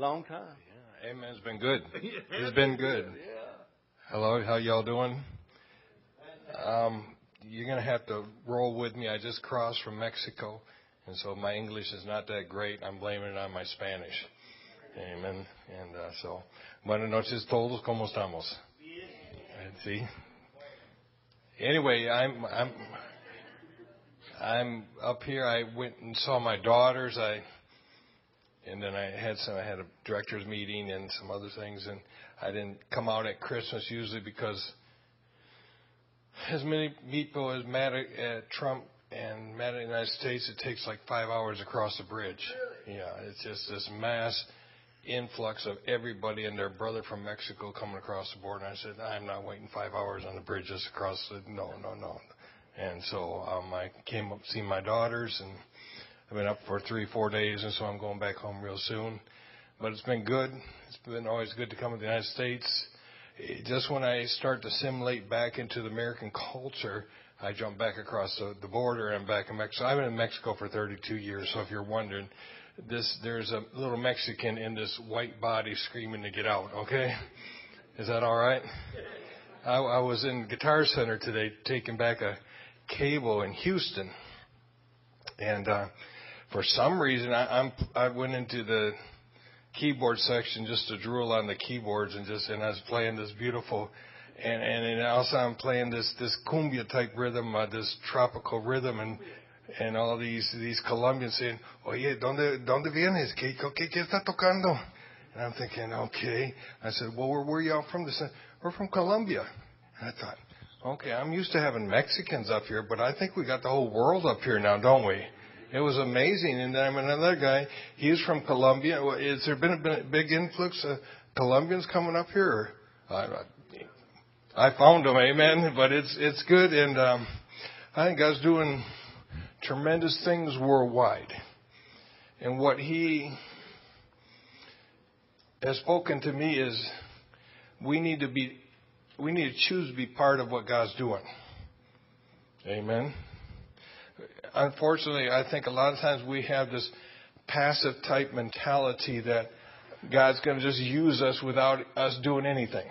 Long time. Yeah, amen. It's been good. It's been good. Hello, how y'all doing? Um, you're gonna have to roll with me. I just crossed from Mexico, and so my English is not that great. I'm blaming it on my Spanish. Amen. And uh, so, buenas noches todos. ¿Cómo estamos? See. Anyway, I'm I'm I'm up here. I went and saw my daughters. I and then I had some. I had a directors meeting and some other things, and I didn't come out at Christmas usually because as many people as mad at Trump and mad at the United States, it takes like five hours across the bridge. Really? Yeah, it's just this mass influx of everybody and their brother from Mexico coming across the border. And I said, I'm not waiting five hours on the bridge just across. The, no, no, no. And so um, I came up to see my daughters, and I've been up for three, four days, and so I'm going back home real soon. But it's been good. It's been always good to come to the United States. Just when I start to assimilate back into the American culture, I jump back across the, the border and back in Mexico. I've been in Mexico for 32 years, so if you're wondering, this there's a little Mexican in this white body screaming to get out. Okay, is that all right? I, I was in Guitar Center today taking back a cable in Houston, and uh, for some reason I, I'm I went into the keyboard section just to drool on the keyboards and just and I was playing this beautiful and and, and also I'm playing this this cumbia type rhythm, uh, this tropical rhythm and and all these these Colombians saying, "Oye, dónde dónde vienes? ¿Qué qué qué está tocando?" And I'm thinking, okay. I said, "Well, where where y'all from?" They said, "We're from Colombia." And I thought, okay, I'm used to having Mexicans up here, but I think we got the whole world up here now, don't we? It was amazing. And then I'm another guy. He's from Colombia. Has there been a big influx of Colombians coming up here? I, I found them, amen. But it's it's good, and um, I think God's doing tremendous things worldwide. And what He has spoken to me is we need to be we need to choose to be part of what God's doing. Amen. Unfortunately, I think a lot of times we have this passive type mentality that God's going to just use us without us doing anything.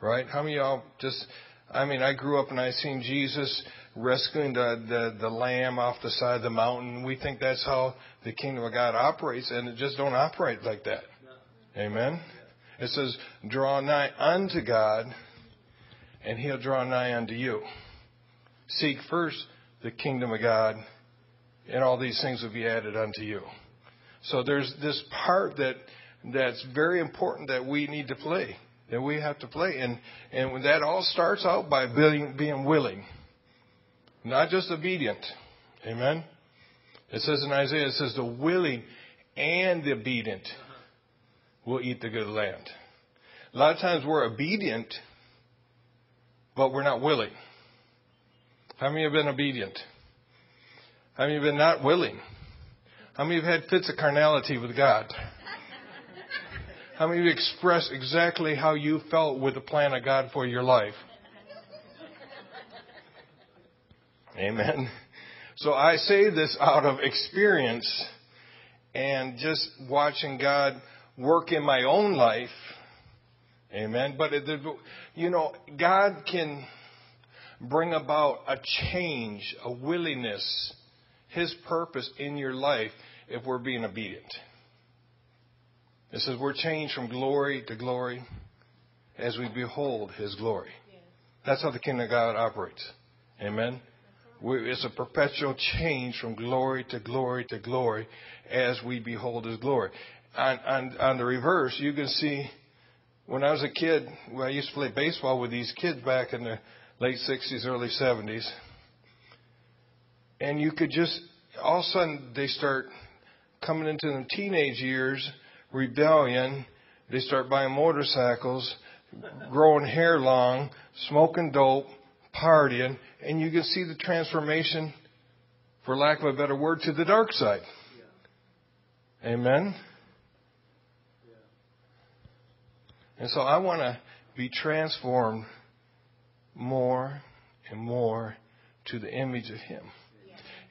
Right? How many of y'all just I mean, I grew up and I seen Jesus rescuing the, the, the lamb off the side of the mountain. We think that's how the kingdom of God operates, and it just don't operate like that. Amen. It says, draw nigh unto God, and he'll draw nigh unto you. Seek first the kingdom of God, and all these things will be added unto you. So there's this part that that's very important that we need to play that we have to play. And, and that all starts out by being, being willing, not just obedient. Amen? It says in Isaiah, it says the willing and the obedient will eat the good land. A lot of times we're obedient, but we're not willing. How many have been obedient? How many have been not willing? How many have had fits of carnality with God? How many of you expressed exactly how you felt with the plan of God for your life? Amen. So I say this out of experience and just watching God work in my own life. Amen. But, you know, God can bring about a change, a willingness, His purpose in your life if we're being obedient. It says we're changed from glory to glory as we behold His glory. That's how the kingdom of God operates. Amen. it's a perpetual change from glory to glory to glory as we behold His glory. On, on, on the reverse, you can see when I was a kid, well, I used to play baseball with these kids back in the late 60s, early 70s. And you could just, all of a sudden, they start coming into the teenage years rebellion. They start buying motorcycles, growing hair long, smoking dope, partying, and you can see the transformation, for lack of a better word, to the dark side. Amen? And so I want to be transformed more and more to the image of Him.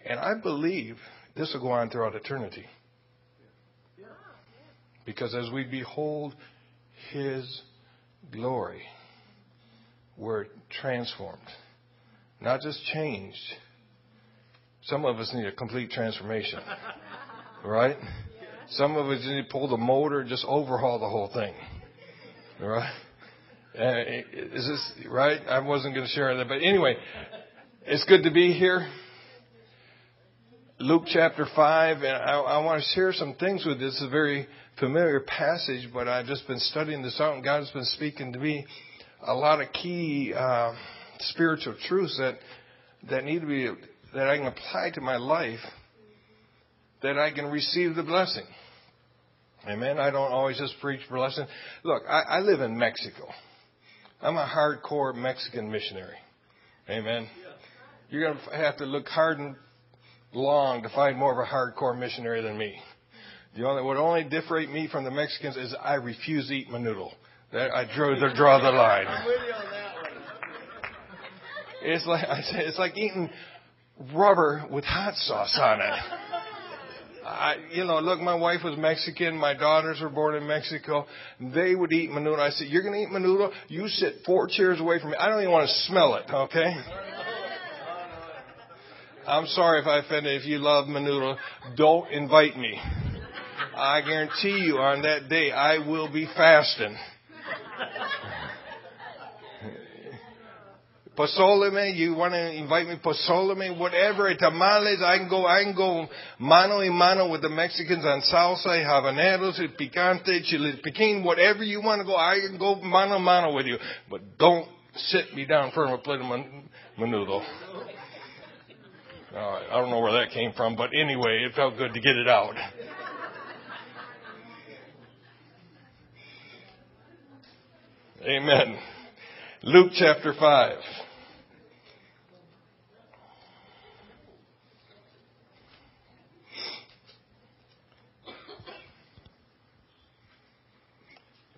And I believe this will go on throughout eternity. Because as we behold His glory, we're transformed, not just changed. Some of us need a complete transformation, right? Some of us need to pull the motor and just overhaul the whole thing, right? Uh, is this right? I wasn't going to share that, but anyway, it's good to be here. Luke chapter 5, and I, I want to share some things with you. This is a very familiar passage, but I've just been studying this out, and God's been speaking to me a lot of key uh, spiritual truths that that need to be that I can apply to my life, that I can receive the blessing. Amen. I don't always just preach blessing. Look, I, I live in Mexico. I'm a hardcore Mexican missionary. Amen. You're going to have to look hard and long to find more of a hardcore missionary than me. The only what only differentiate me from the Mexicans is I refuse to eat menudo. That I drew the draw the line. I'm with you on that one. It's like I say, it's like eating rubber with hot sauce on it. I, you know, look, my wife was Mexican. My daughters were born in Mexico. They would eat menudo. I said, "You're going to eat menudo? You sit four chairs away from me. I don't even want to smell it." Okay. I'm sorry if I offended. If you love menudo, don't invite me. I guarantee you on that day I will be fasting. Pozole you want to invite me pozole whatever, tamales, I can go, I can go mano y mano with the Mexicans on salsa, habaneros, picante, chile piquin, whatever you want to go, I can go mano mano with you. But don't sit me down for a plate of menudo. Uh, I don't know where that came from, but anyway, it felt good to get it out. Amen. Luke chapter 5.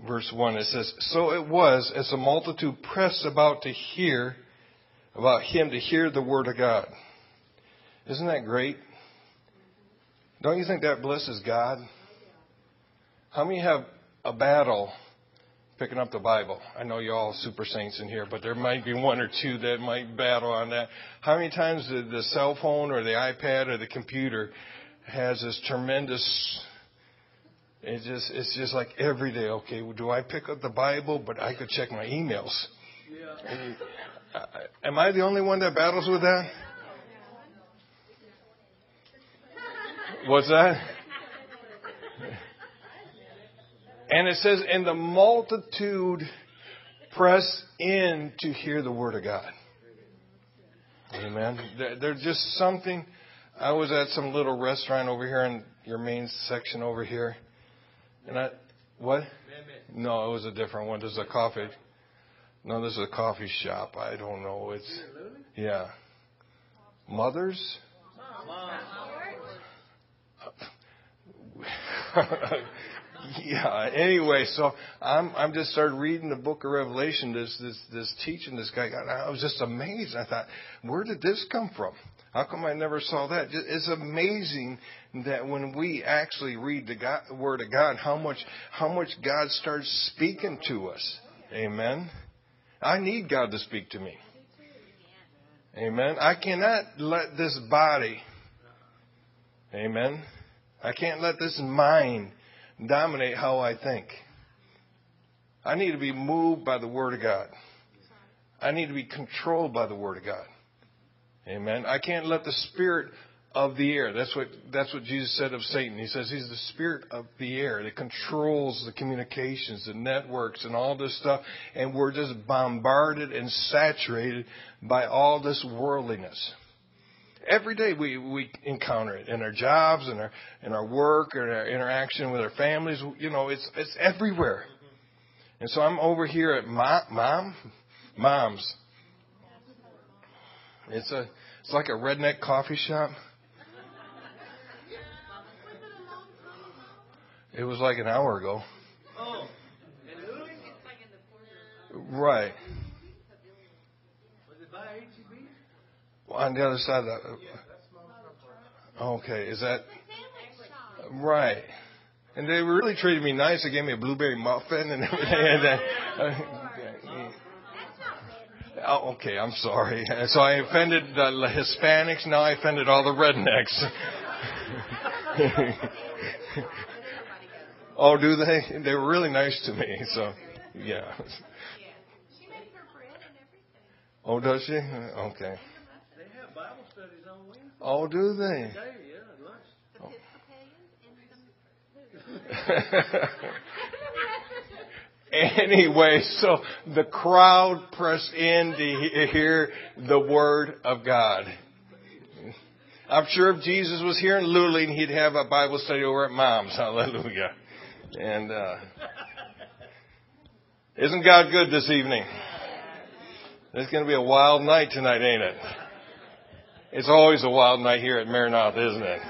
Verse 1, it says, So it was as the multitude pressed about to hear, about him to hear the word of God. Isn't that great? Don't you think that blesses God? How many have a battle picking up the Bible? I know you all super saints in here, but there might be one or two that might battle on that. How many times the, the cell phone or the iPad or the computer has this tremendous it's just it's just like every day. Okay, well, do I pick up the Bible? But I could check my emails. Yeah. Uh, am I the only one that battles with that? What's that? And it says, and the multitude press in to hear the word of God. Amen. There's just something. I was at some little restaurant over here in your main section over here. And I, what? No, it was a different one. There's a coffee. No, this is a coffee shop. I don't know. It's, yeah. Mothers? yeah. Anyway, so I'm I'm just started reading the book of Revelation. This this this teaching this guy got. I was just amazed. I thought, where did this come from? How come I never saw that? It's amazing that when we actually read the God, Word of God, how much how much God starts speaking to us. Amen. I need God to speak to me. Amen. I cannot let this body. Amen. I can't let this mind dominate how I think. I need to be moved by the Word of God. I need to be controlled by the Word of God. Amen. I can't let the spirit of the air. That's what that's what Jesus said of Satan. He says he's the spirit of the air that controls the communications, the networks, and all this stuff. And we're just bombarded and saturated by all this worldliness every day we, we encounter it in our jobs, in our in our work, in our interaction with our families. You know, it's it's everywhere. And so I'm over here at mom, mom, moms. It's a it's like a redneck coffee shop. It was like an hour ago. Oh. Right. Was it by H V? Well, on the other side of that. Okay, is that right? And they really treated me nice. They gave me a blueberry muffin and everything. And uh, oh, okay, I'm sorry. So I offended the Hispanics. Now I offended all the rednecks. oh, do they? They were really nice to me. So, yeah. Oh, does she? Okay. Oh, do they? anyway, so the crowd pressed in to hear the word of God. I'm sure if Jesus was here in Luling, he'd have a Bible study over at Mom's. Hallelujah. And uh, isn't God good this evening? It's going to be a wild night tonight, ain't it? It's always a wild night here at Maranatha, isn't it?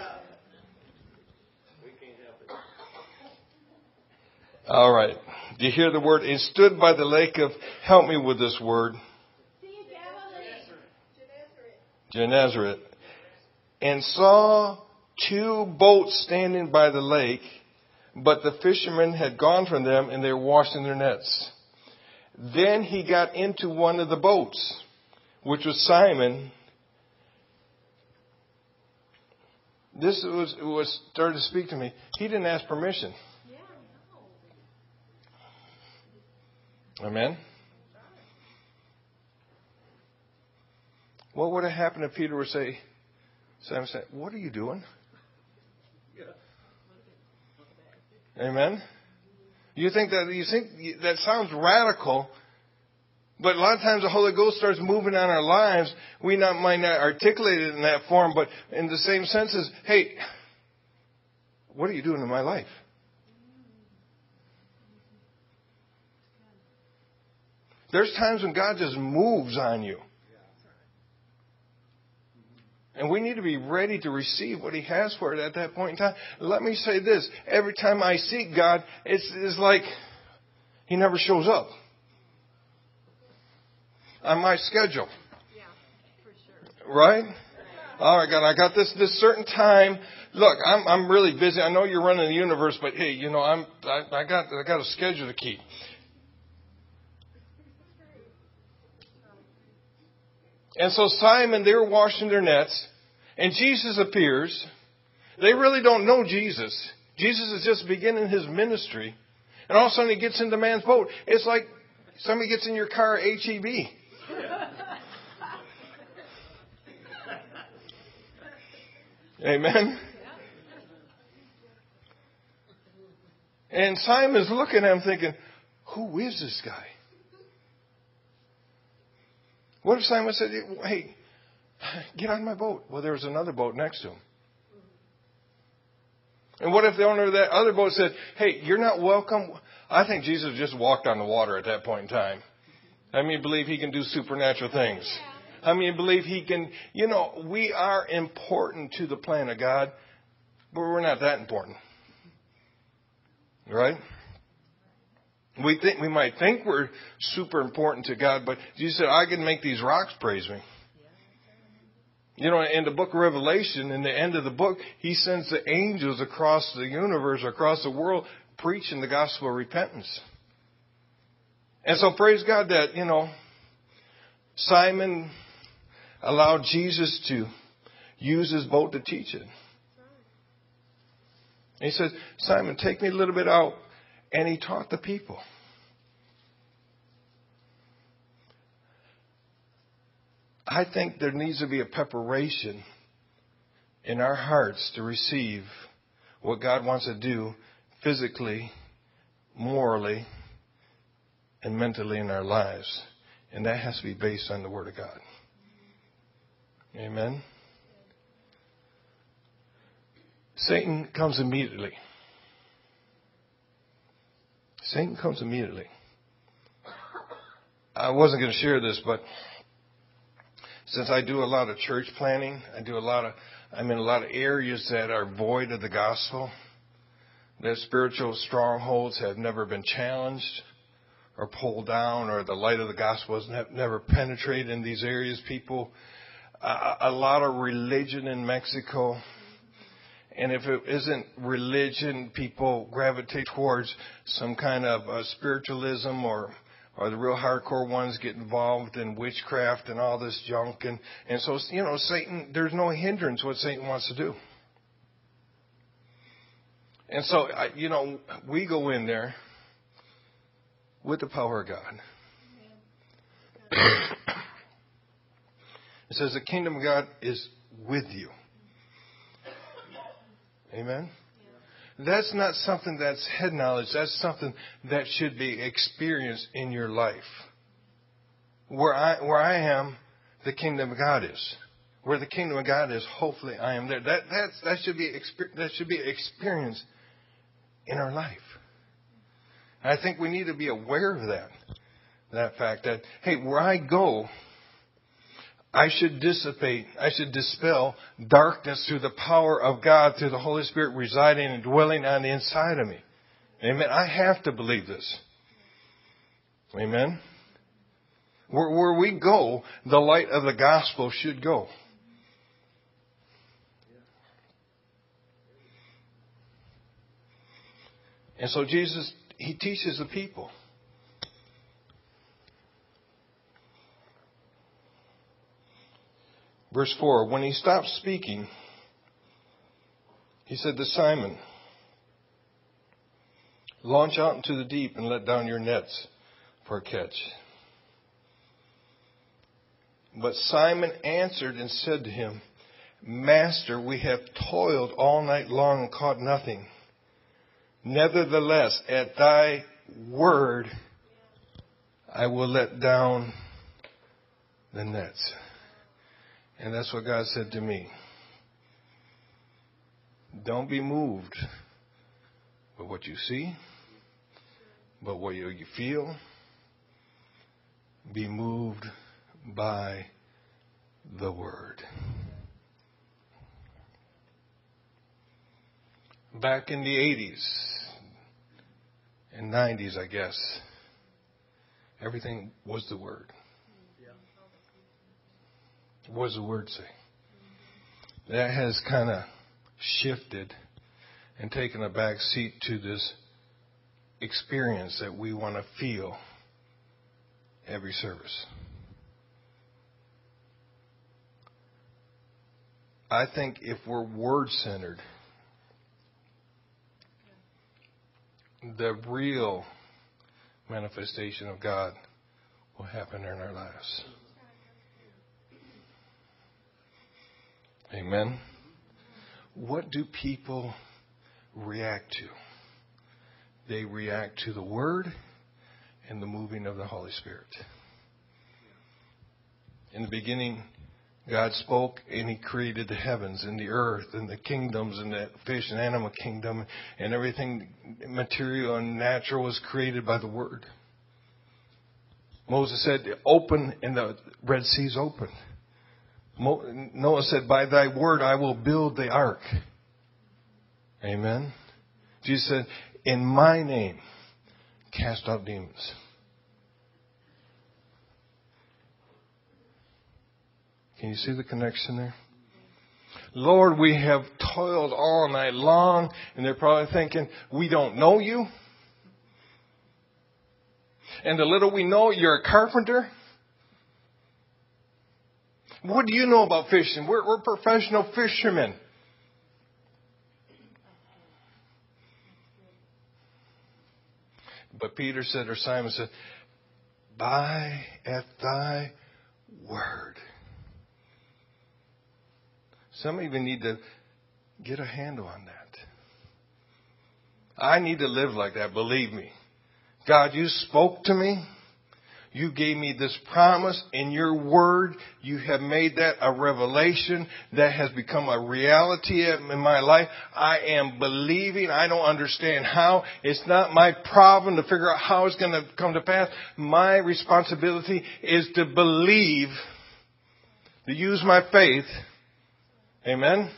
All right. Do you hear the word? It stood by the lake of, help me with this word. Gennesaret. And saw two boats standing by the lake, but the fishermen had gone from them and they were washing their nets. Then he got into one of the boats, which was Simon. This was, was started to speak to me. He didn't ask permission. Amen. What would have happened if Peter would say, Simon said, What are you doing? Amen. You think that you think that sounds radical, but a lot of times the Holy Ghost starts moving on our lives. We not might not articulate it in that form, but in the same sense as, hey, what are you doing in my life? There's times when God just moves on you. And we need to be ready to receive what He has for it at that point in time. Let me say this. Every time I seek God, it's, it's like He never shows up on my schedule. Yeah, for sure. Right? All right, God, I got this this certain time. Look, I'm I'm really busy. I know you're running the universe, but hey, you know, I'm I, I got I got a schedule to keep. And so Simon, they were washing their nets, and Jesus appears. They really don't know Jesus. Jesus is just beginning his ministry. And all of a sudden he gets in the man's boat. It's like somebody gets in your car HEB. Amen. And Simon's looking at him thinking, who is this guy? What if Simon said, hey, get on my boat? Well, there was another boat next to him. And what if the owner of that other boat said, hey, you're not welcome? I think Jesus just walked on the water at that point in time. I mean, believe he can do supernatural things. I mean, believe he can, you know, we are important to the plan of God, but we're not that important. Right? We think we might think we're super important to God, but Jesus said, "I can make these rocks praise me." You know, in the book of Revelation, in the end of the book, he sends the angels across the universe, across the world, preaching the gospel of repentance. And so praise God that, you know, Simon allowed Jesus to use his boat to teach it. he said, Simon, take me a little bit out and he taught the people. I think there needs to be a preparation in our hearts to receive what God wants to do physically, morally, and mentally in our lives. And that has to be based on the Word of God. Amen. Satan comes immediately. Satan comes immediately. I wasn't going to share this, but since I do a lot of church planning, I do a lot of, I'm in a lot of areas that are void of the gospel. That spiritual strongholds have never been challenged or pulled down, or the light of the gospel has never penetrated in these areas. People, a lot of religion in Mexico, And if it isn't religion, people gravitate towards some kind of uh, spiritualism or or the real hardcore ones get involved in witchcraft and all this junk and and so you know Satan there's no hindrance what Satan wants to do. And so you know we go in there with the power of God. it says the kingdom of God is with you. Amen. That's not something that's head knowledge. That's something that should be experienced in your life. Where I, where I am, the kingdom of God is. Where the kingdom of God is, hopefully I am there. That, that's, that should be, that should be experienced in our life. I think we need to be aware of that. That fact that, hey, where I go, I should dissipate, I should dispel darkness through the power of God, through the Holy Spirit residing and dwelling on the inside of me. Amen. I have to believe this. Amen. Where, where we go, the light of the gospel should go. And so Jesus, He teaches the people. Verse 4 When he stopped speaking, he said to Simon, Launch out into the deep and let down your nets for a catch. But Simon answered and said to him, Master, we have toiled all night long and caught nothing. Nevertheless, at thy word, I will let down the nets. And that's what God said to me. Don't be moved by what you see, but what you feel. Be moved by the Word. Back in the 80s and 90s, I guess, everything was the Word. What does the word say? That has kind of shifted and taken a back seat to this experience that we want to feel every service. I think if we're word centered, the real manifestation of God will happen in our lives. Amen. What do people react to? They react to the Word and the moving of the Holy Spirit. In the beginning, God spoke and He created the heavens and the earth and the kingdoms and the fish and animal kingdom and everything material and natural was created by the Word. Moses said, open and the Red Sea's open. Noah said, By thy word I will build the ark. Amen. Jesus said, In my name, cast out demons. Can you see the connection there? Lord, we have toiled all night long, and they're probably thinking, we don't know you. And the little we know, you're a carpenter. What do you know about fishing? We're, we're professional fishermen. But Peter said, or Simon said, By at thy word. Some even need to get a handle on that. I need to live like that, believe me. God, you spoke to me. You gave me this promise in your word. You have made that a revelation that has become a reality in my life. I am believing. I don't understand how. It's not my problem to figure out how it's going to come to pass. My responsibility is to believe, to use my faith. Amen.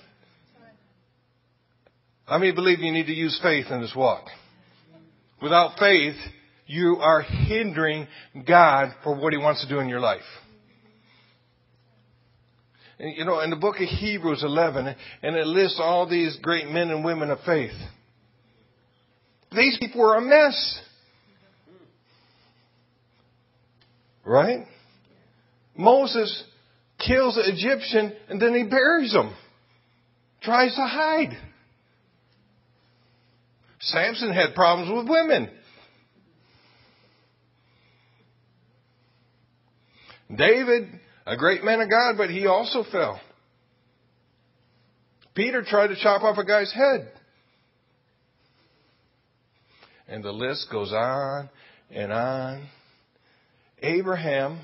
How many believe you need to use faith in this walk? Without faith, you are hindering God for what He wants to do in your life. you know, in the book of Hebrews 11, and it lists all these great men and women of faith. These people were a mess. Right? Moses kills an Egyptian and then he buries him. Tries to hide. Samson had problems with women. David, a great man of God, but he also fell. Peter tried to chop off a guy's head. And the list goes on and on. Abraham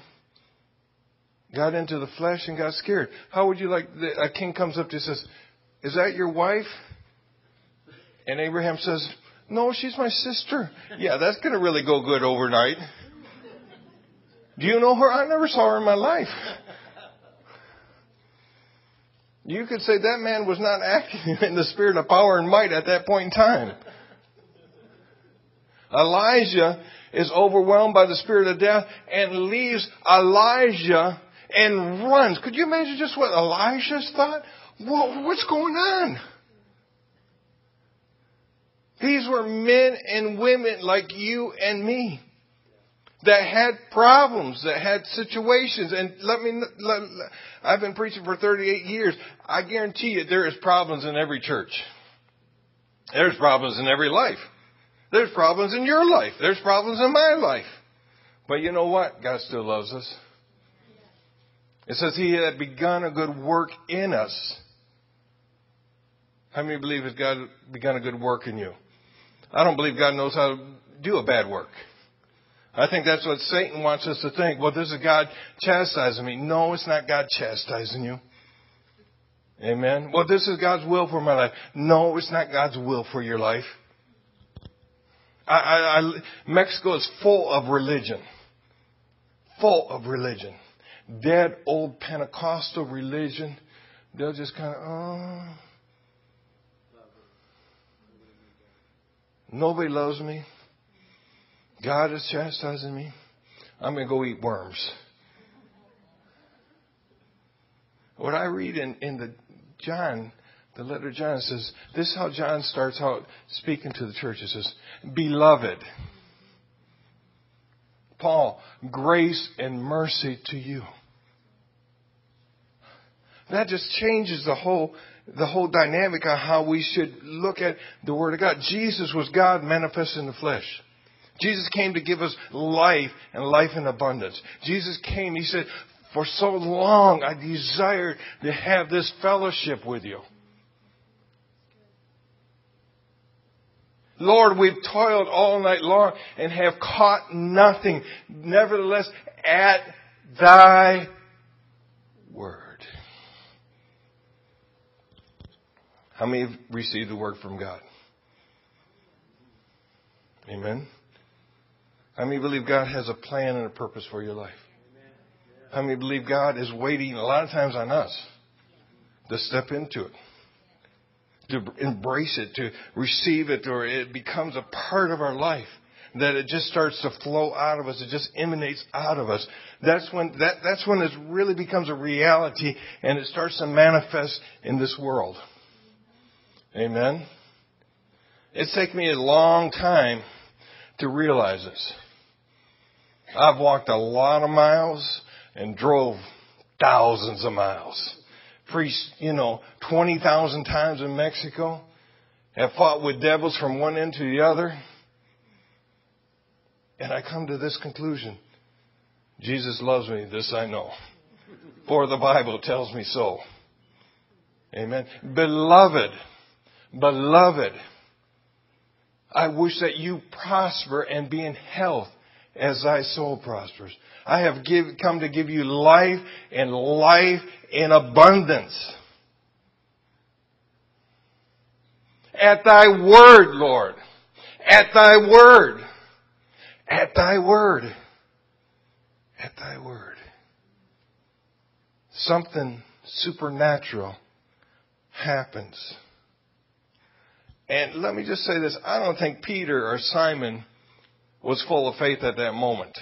got into the flesh and got scared. How would you like, a king comes up to you and says, Is that your wife? And Abraham says, No, she's my sister. Yeah, that's going to really go good overnight. Do you know her? I never saw her in my life. You could say that man was not acting in the spirit of power and might at that point in time. Elijah is overwhelmed by the spirit of death and leaves Elijah and runs. Could you imagine just what Elijah's thought? what's going on? These were men and women like you and me that had problems, that had situations. And let me, let, I've been preaching for 38 years. I guarantee you there is problems in every church. There's problems in every life. There's problems in your life. There's problems in my life. But you know what? God still loves us. It says He had begun a good work in us. How many believe has God begun a good work in you? I don't believe God knows how to do a bad work. I think that's what Satan wants us to think. Well, this is God chastising me. No, it's not God chastising you. Amen. Well, this is God's will for my life. No, it's not God's will for your life. I, I, I, Mexico is full of religion. Full of religion. Dead old Pentecostal religion. They'll just kind of, oh. Nobody loves me. God is chastising me. I'm going to go eat worms. What I read in, in the John the letter of John says, this is how John starts out speaking to the church. It says, Beloved, Paul, grace and mercy to you. That just changes the whole, the whole dynamic of how we should look at the Word of God. Jesus was God manifest in the flesh. Jesus came to give us life and life in abundance. Jesus came, He said, for so long I desired to have this fellowship with you. Lord, we've toiled all night long and have caught nothing. Nevertheless, at thy word. How many have received the word from God? Amen. How many believe God has a plan and a purpose for your life? How many believe God is waiting a lot of times on us to step into it? to embrace it, to receive it, or it becomes a part of our life. That it just starts to flow out of us. It just emanates out of us. That's when that, that's when it really becomes a reality and it starts to manifest in this world. Amen. It's taken me a long time to realize this. I've walked a lot of miles and drove thousands of miles preached, you know, 20,000 times in Mexico, have fought with devils from one end to the other. And I come to this conclusion. Jesus loves me, this I know. For the Bible tells me so. Amen. Beloved, beloved, I wish that you prosper and be in health as thy soul prospers. I have give, come to give you life and life in abundance. At thy word, Lord. At thy word. At thy word. At thy word. Something supernatural happens. And let me just say this. I don't think Peter or Simon was full of faith at that moment.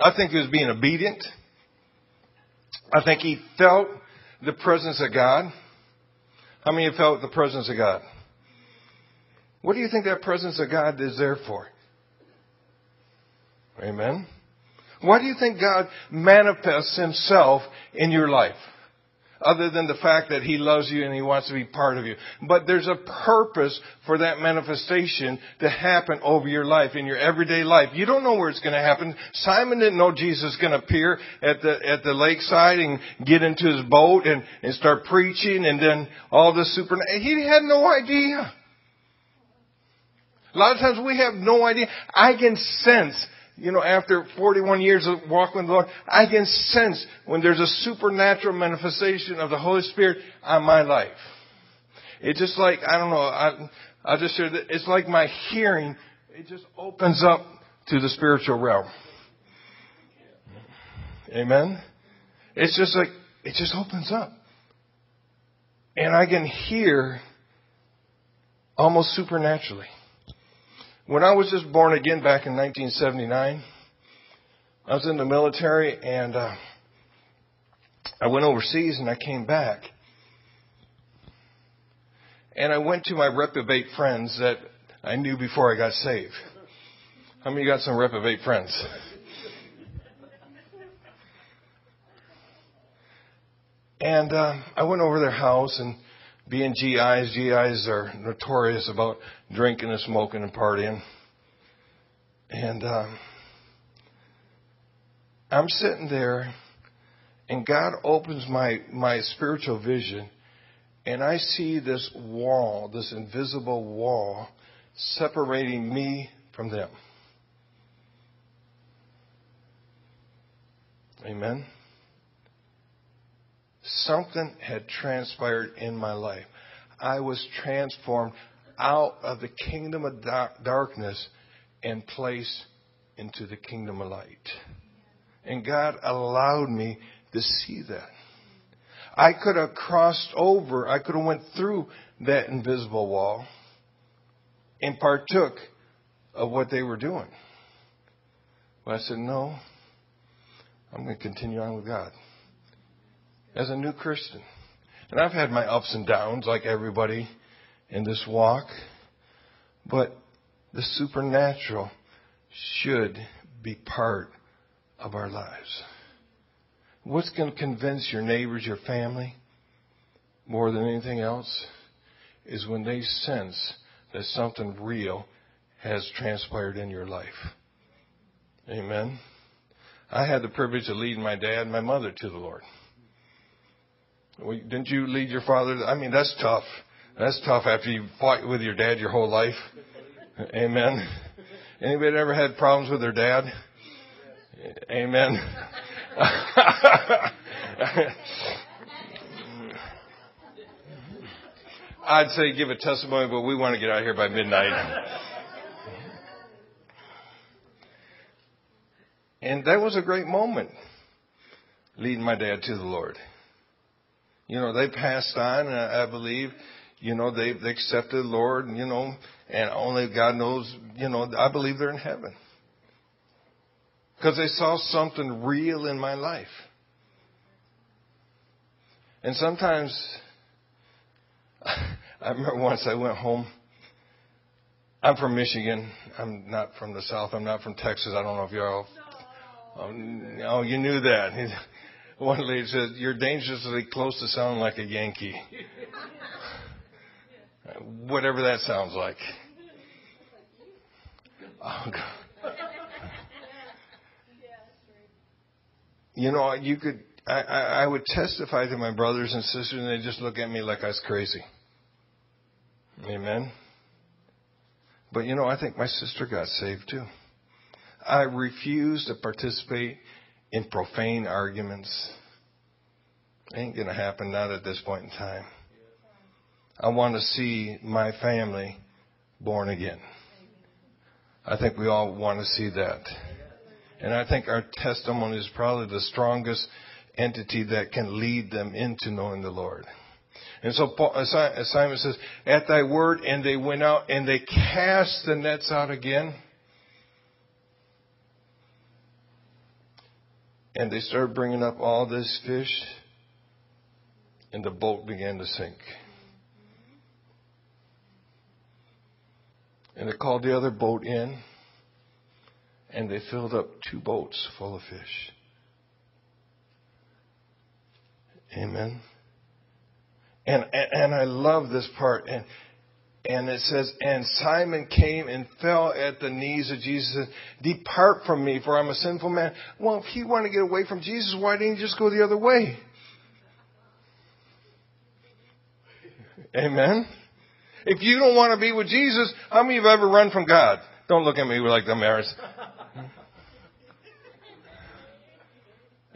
I think he was being obedient. I think he felt the presence of God. How many felt the presence of God? What do you think that presence of God is there for? Amen. Why do you think God manifests himself in your life? Other than the fact that he loves you and he wants to be part of you. But there's a purpose for that manifestation to happen over your life, in your everyday life. You don't know where it's going to happen. Simon didn't know Jesus was going to appear at the, at the lakeside and get into his boat and, and start preaching and then all the super, he had no idea. A lot of times we have no idea. I can sense you know, after 41 years of walking with the Lord, I can sense when there's a supernatural manifestation of the Holy Spirit on my life. It's just like, I don't know, I, I just share that it's like my hearing, it just opens up to the spiritual realm. Amen? It's just like, it just opens up. And I can hear almost supernaturally. When I was just born again back in 1979, I was in the military and uh, I went overseas and I came back. And I went to my reprobate friends that I knew before I got saved. How many got some reprobate friends? And uh, I went over their house and being GIs, GIs are notorious about drinking and smoking and partying. And um, I'm sitting there, and God opens my, my spiritual vision, and I see this wall, this invisible wall, separating me from them. Amen something had transpired in my life. I was transformed out of the kingdom of darkness and placed into the kingdom of light. And God allowed me to see that. I could have crossed over, I could have went through that invisible wall and partook of what they were doing. But I said, no, I'm going to continue on with God as a new Christian. And I've had my ups and downs like everybody in this walk, but the supernatural should be part of our lives. What's going to convince your neighbors, your family, more than anything else, is when they sense that something real has transpired in your life. Amen. I had the privilege of leading my dad and my mother to the Lord. Well, didn't you lead your father? I mean, that's tough. That's tough after you fought with your dad your whole life. Amen. Anybody ever had problems with their dad? Amen. I'd say give a testimony, but we want to get out of here by midnight. And that was a great moment, leading my dad to the Lord. You know, they passed on, and I believe, you know, they, they accepted the Lord, you know, and only God knows, you know, I believe they're in heaven. Because they saw something real in my life. And sometimes, I remember once I went home. I'm from Michigan. I'm not from the South. I'm not from Texas. I don't know if you're all. No. Um, oh, you knew that. One lady said, You're dangerously close to sounding like a Yankee. Whatever that sounds like. Oh, God. You know, you could, I, I, I would testify to my brothers and sisters, and they just look at me like I was crazy. Amen. But you know, I think my sister got saved too. I refuse to participate in profane arguments. Ain't going to happen, not at this point in time. I want to see my family born again. I think we all want to see that. And I think our testimony is probably the strongest entity that can lead them into knowing the Lord. And so Paul, Simon says, at thy word, and they went out and they cast the nets out again. And they started bringing up all this fish, and the boat began to sink. And they called the other boat in, and they filled up two boats full of fish. Amen. And, and, and I love this part. And, and it says, and Simon came and fell at the knees of Jesus and said, depart from me for I'm a sinful man. Well, if he wanted to get away from Jesus, why didn't he just go the other way? Amen. If you don't want to be with Jesus, how many of you have ever run from God? Don't look at me like the mares.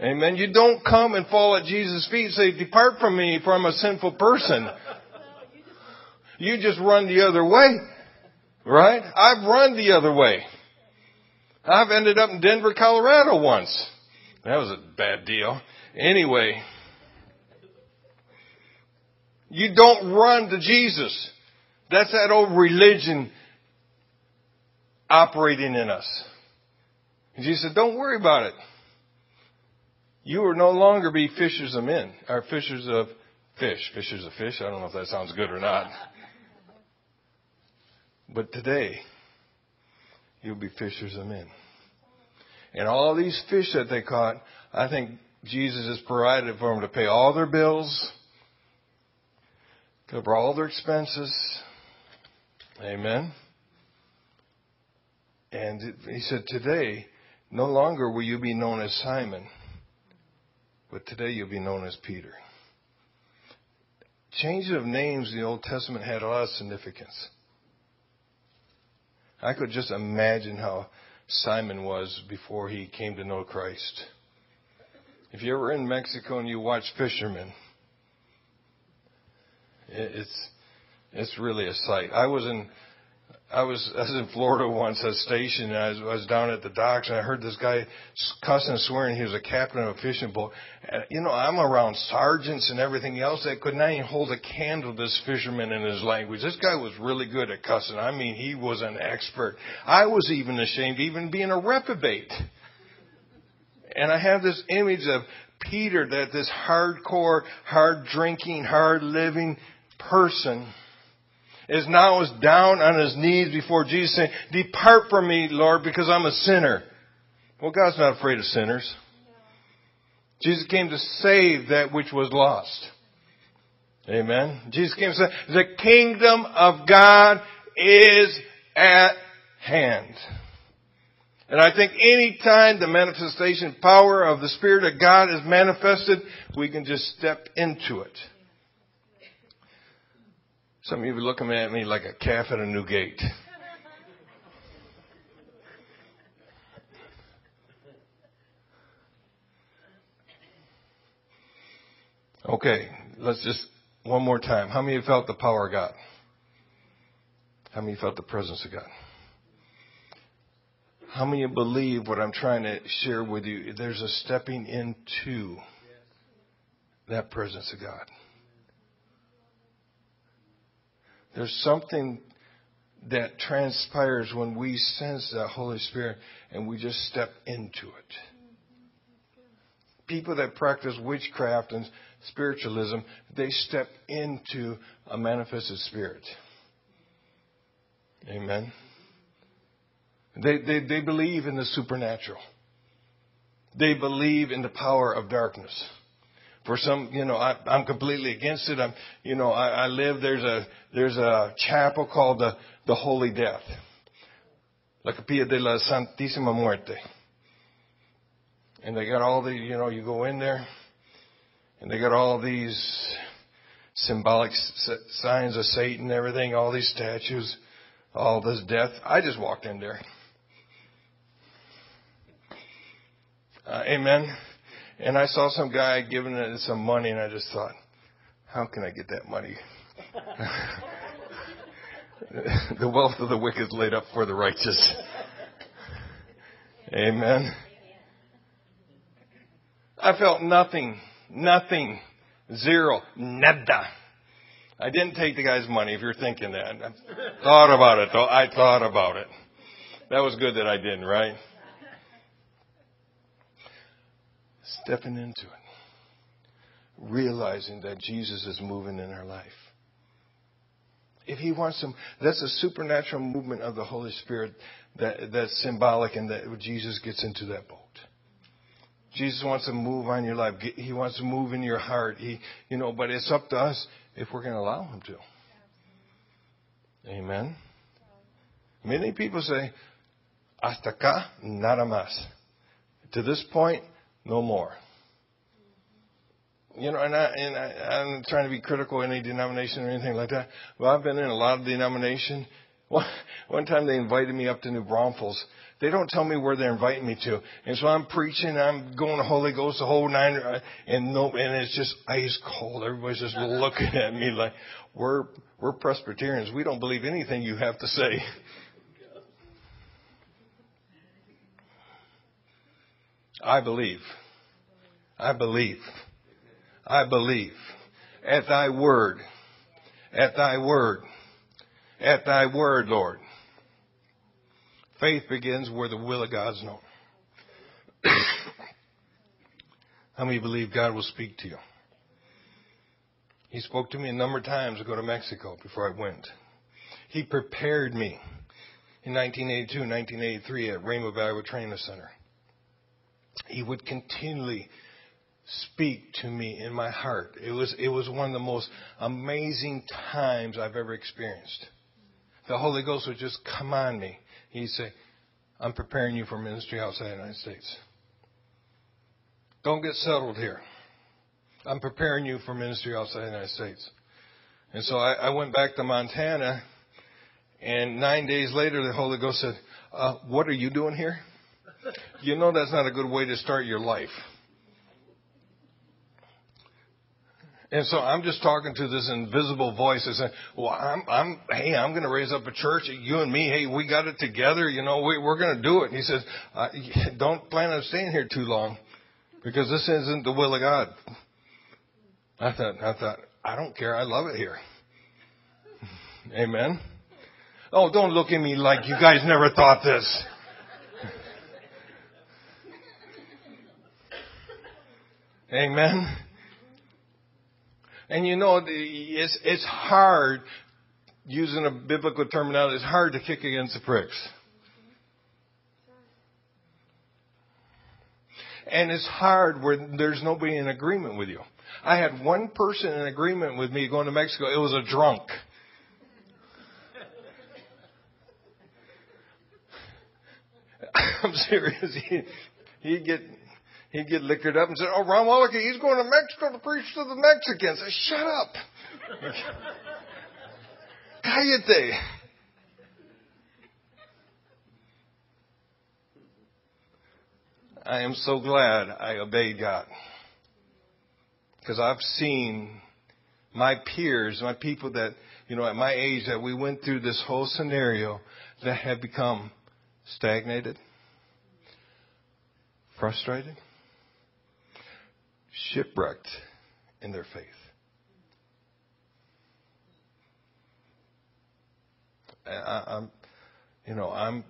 Amen. You don't come and fall at Jesus' feet and say, depart from me for I'm a sinful person. You just run the other way. Right? I've run the other way. I've ended up in Denver, Colorado once. That was a bad deal. Anyway, you don't run to Jesus. That's that old religion operating in us. And Jesus said, don't worry about it. You will no longer be fishers of men, or fishers of fish. Fishers of fish. I don't know if that sounds good or not. But today, you'll be fishers of men. And all these fish that they caught, I think Jesus has provided for them to pay all their bills, cover all their expenses. Amen. And he said, Today, no longer will you be known as Simon, but today you'll be known as Peter. Changing of names in the Old Testament had a lot of significance. I could just imagine how Simon was before he came to know Christ. If you're ever in Mexico and you watch fishermen, it's it's really a sight. I was in I was I was in Florida once at a station, and I was, I was down at the docks, and I heard this guy cussing and swearing. He was a captain of a fishing boat. And, you know, I'm around sergeants and everything else that could not even hold a candle to this fisherman in his language. This guy was really good at cussing. I mean, he was an expert. I was even ashamed, even being a reprobate. And I have this image of Peter, that this hardcore, hard drinking, hard living person is now is down on his knees before Jesus saying, depart from me, Lord, because I'm a sinner. Well, God's not afraid of sinners. Jesus came to save that which was lost. Amen. Jesus came to say, the kingdom of God is at hand. And I think any time the manifestation power of the Spirit of God is manifested, we can just step into it. Some of you are looking at me like a calf at a new gate. Okay, let's just one more time. How many of you felt the power of God? How many felt the presence of God? How many believe what I'm trying to share with you? There's a stepping into that presence of God. There's something that transpires when we sense the Holy Spirit and we just step into it. People that practice witchcraft and spiritualism, they step into a manifested spirit. Amen. They, they, they believe in the supernatural. They believe in the power of darkness. For some, you know, I, I'm completely against it. I'm, you know, I, I live, there's a, there's a chapel called the, the Holy Death. La Capilla de la Santísima Muerte. And they got all the, you know, you go in there, and they got all these symbolic signs of Satan, everything, all these statues, all this death. I just walked in there. Uh, amen. And I saw some guy giving it some money, and I just thought, how can I get that money? the wealth of the wicked is laid up for the righteous. Amen. I felt nothing, nothing, zero, nada. I didn't take the guy's money, if you're thinking that. I thought about it, though. I thought about it. That was good that I didn't, right? Stepping into it, realizing that Jesus is moving in our life. If He wants to, that's a supernatural movement of the Holy Spirit that, that's symbolic and that Jesus gets into that boat. Jesus wants to move on your life. He wants to move in your heart. He, you know, but it's up to us if we're going to allow Him to. Amen. Many people say, hasta acá, nada más. To this point, no more. You know, and, I, and I, I'm trying to be critical of any denomination or anything like that. But I've been in a lot of denomination. One, one time they invited me up to New Braunfels. They don't tell me where they're inviting me to, and so I'm preaching. I'm going to Holy Ghost, the whole nine, uh, and no, and it's just ice cold. Everybody's just looking at me like we're we're Presbyterians. We don't believe anything you have to say. I believe. I believe. I believe. At thy word. At thy word. At thy word, Lord. Faith begins where the will of God is known. How many believe God will speak to you? He spoke to me a number of times to go to Mexico before I went. He prepared me in 1982, 1983 at Rainbow Valley Training Center. He would continually speak to me in my heart. It was, it was one of the most amazing times I've ever experienced. The Holy Ghost would just come on me. He'd say, I'm preparing you for ministry outside the United States. Don't get settled here. I'm preparing you for ministry outside the United States. And so I, I went back to Montana, and nine days later, the Holy Ghost said, uh, What are you doing here? You know that's not a good way to start your life. And so I'm just talking to this invisible voice and saying, well, I'm, I'm, hey, I'm going to raise up a church. You and me, hey, we got it together. You know, we, we're going to do it. And he says, uh, don't plan on staying here too long because this isn't the will of God. I thought, I thought, I don't care. I love it here. Amen. Oh, don't look at me like you guys never thought this. Amen. And you know, it's, it's hard, using a biblical terminology, it's hard to kick against the pricks. And it's hard where there's nobody in agreement with you. I had one person in agreement with me going to Mexico. It was a drunk. I'm serious. He, he'd get he'd get liquored up and said, "Oh, Ron Walicki, he's going to Mexico to preach to the Mexicans." I shut up. Cállate. I am so glad I obeyed God. Because I've seen my peers, my people that, you know, at my age that we went through this whole scenario that have become stagnated, frustrated, shipwrecked in their faith. I, I'm, you know, I'm,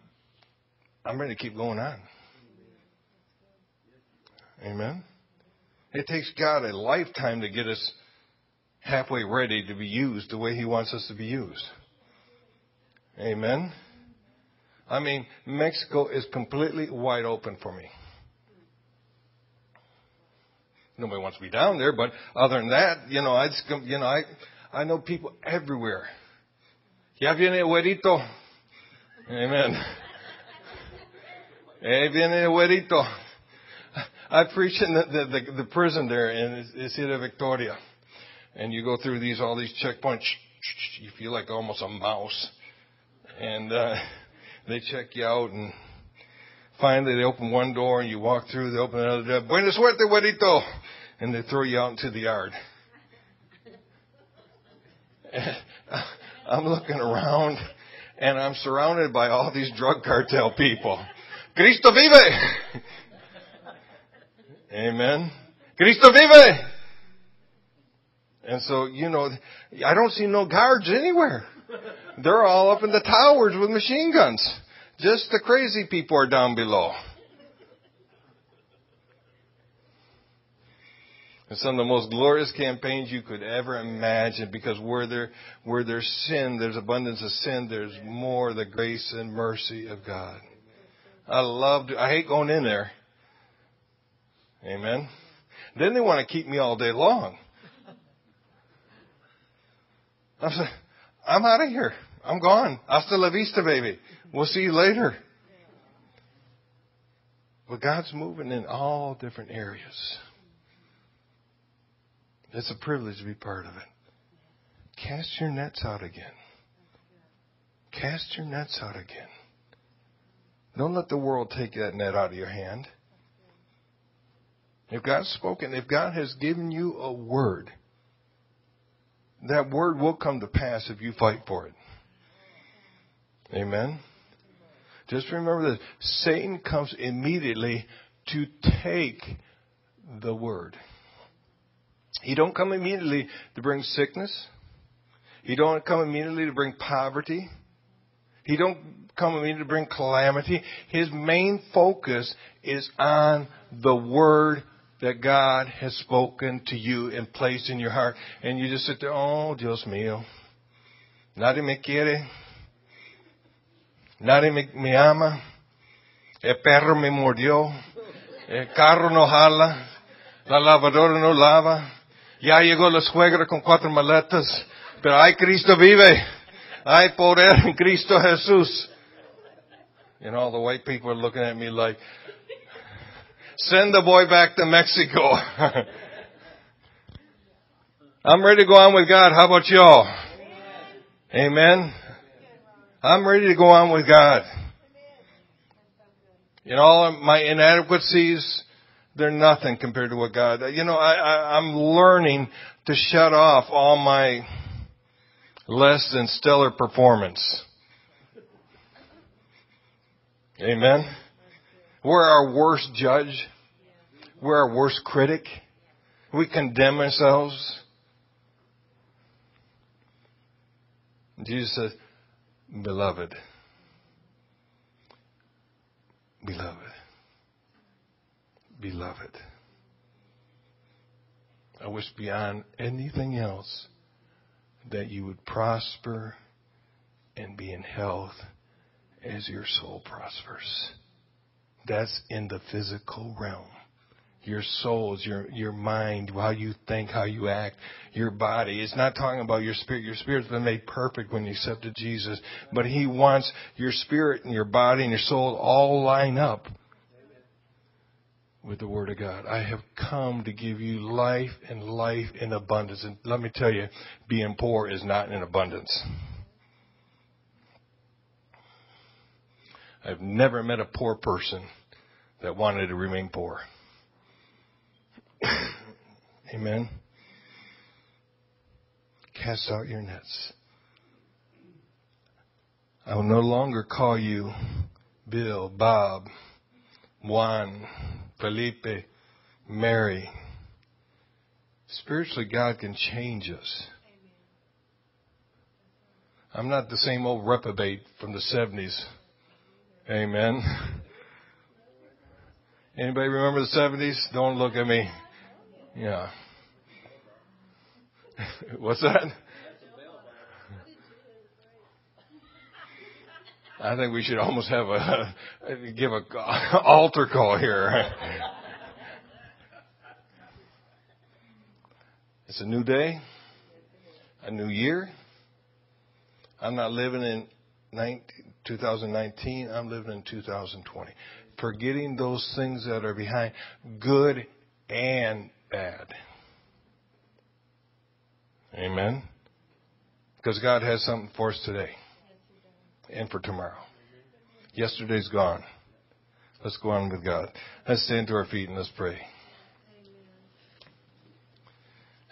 I'm ready to keep going on. Amen. It takes God a lifetime to get us halfway ready to be used the way He wants us to be used. Amen. I mean, Mexico is completely wide open for me. Nobody wants to be down there, but other than that, you know, I just, you know, I, I know people everywhere. Ya viene el güerito. Amen. Eh, viene el güerito. I preach in the, the, the, the prison there in Ciudad Victoria. And you go through these, all these checkpoints. You feel like almost a mouse. And, uh, they check you out and finally they open one door and you walk through, they open another door. Buena suerte, güerito. And they throw you out into the yard. I'm looking around and I'm surrounded by all these drug cartel people. Cristo vive! Amen. Cristo vive! And so, you know, I don't see no guards anywhere. They're all up in the towers with machine guns. Just the crazy people are down below. And some of the most glorious campaigns you could ever imagine because where there, where there's sin, there's abundance of sin, there's more the grace and mercy of God. I love, to, I hate going in there. Amen. Then they want to keep me all day long. I'm I'm out of here. I'm gone. Hasta la vista, baby. We'll see you later. But God's moving in all different areas. It's a privilege to be part of it. Cast your nets out again. Cast your nets out again. Don't let the world take that net out of your hand. If God's spoken, if God has given you a word, that word will come to pass if you fight for it. Amen. Just remember this. Satan comes immediately to take the word. He don't come immediately to bring sickness. He don't come immediately to bring poverty. He don't come immediately to bring calamity. His main focus is on the word that God has spoken to you and placed in your heart. And you just sit there, oh, Dios mío. Nadie me quiere. Nadie me, ama. El perro me mordió. El carro no jala. La lavadora no lava. Ya llegó la suegra con cuatro maletas. Pero ay, Cristo vive. Hay poder en Cristo Jesús. And all the white people are looking at me like, Send the boy back to Mexico. I'm ready to go on with God. How about y'all? Amen. I'm ready to go on with God. In all my inadequacies, they're nothing compared to what God, you know, I, I, I'm learning to shut off all my less than stellar performance. Amen. We're our worst judge. We're our worst critic. We condemn ourselves. Jesus says, Beloved, beloved, beloved. I wish beyond anything else that you would prosper and be in health as your soul prospers. That's in the physical realm. Your souls, your, your mind, how you think, how you act, your body. It's not talking about your spirit. Your spirit's been made perfect when you accepted Jesus. But He wants your spirit and your body and your soul all line up with the Word of God. I have come to give you life and life in abundance. And let me tell you, being poor is not in abundance. I've never met a poor person that wanted to remain poor. Amen. Cast out your nets. I will no longer call you Bill, Bob, Juan, Felipe, Mary. Spiritually, God can change us. I'm not the same old reprobate from the 70s. Amen. Anybody remember the 70s? Don't look at me. Yeah. What's that? I think we should almost have a give a altar call here. It's a new day, a new year. I'm not living in 19, 2019. I'm living in 2020. Forgetting those things that are behind, good and bad. Amen. Because God has something for us today and for tomorrow. Yesterday's gone. Let's go on with God. Let's stand to our feet and let's pray.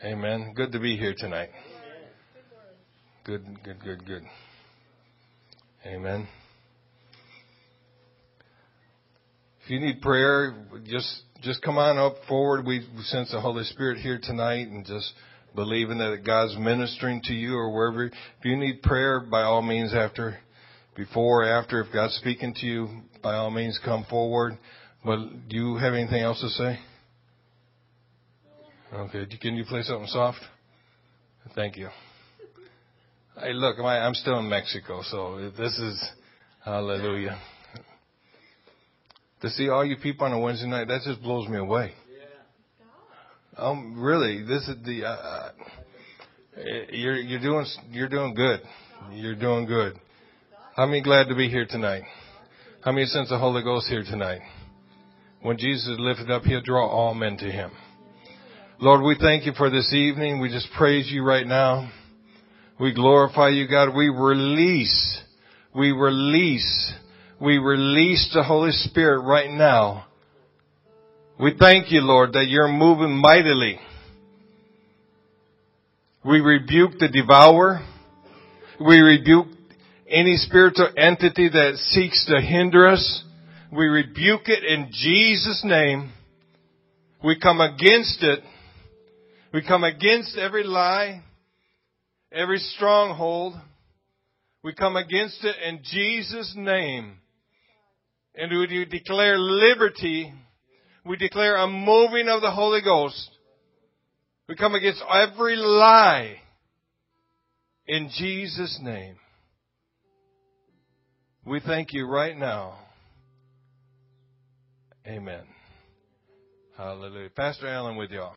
Amen. Good to be here tonight. Good, good, good, good. Amen. If you need prayer, just just come on up forward. We sense the Holy Spirit here tonight and just believing that God's ministering to you or wherever. If you need prayer, by all means, after, before, after, if God's speaking to you, by all means, come forward. But do you have anything else to say? Okay. Can you play something soft? Thank you. Hey, look, I'm still in Mexico, so this is hallelujah. To see all you people on a Wednesday night, that just blows me away. Um, really, this is the uh, uh, you're you're doing you're doing good. You're doing good. How many glad to be here tonight? How many sense the Holy Ghost here tonight? When Jesus is lifted up, He'll draw all men to Him. Lord, we thank you for this evening. We just praise you right now. We glorify you, God. We release, we release, we release the Holy Spirit right now. We thank you, Lord, that you're moving mightily. We rebuke the devourer. We rebuke any spiritual entity that seeks to hinder us. We rebuke it in Jesus' name. We come against it we come against every lie, every stronghold. We come against it in Jesus' name. And we declare liberty. We declare a moving of the Holy Ghost. We come against every lie in Jesus' name. We thank you right now. Amen. Hallelujah. Pastor Allen with y'all.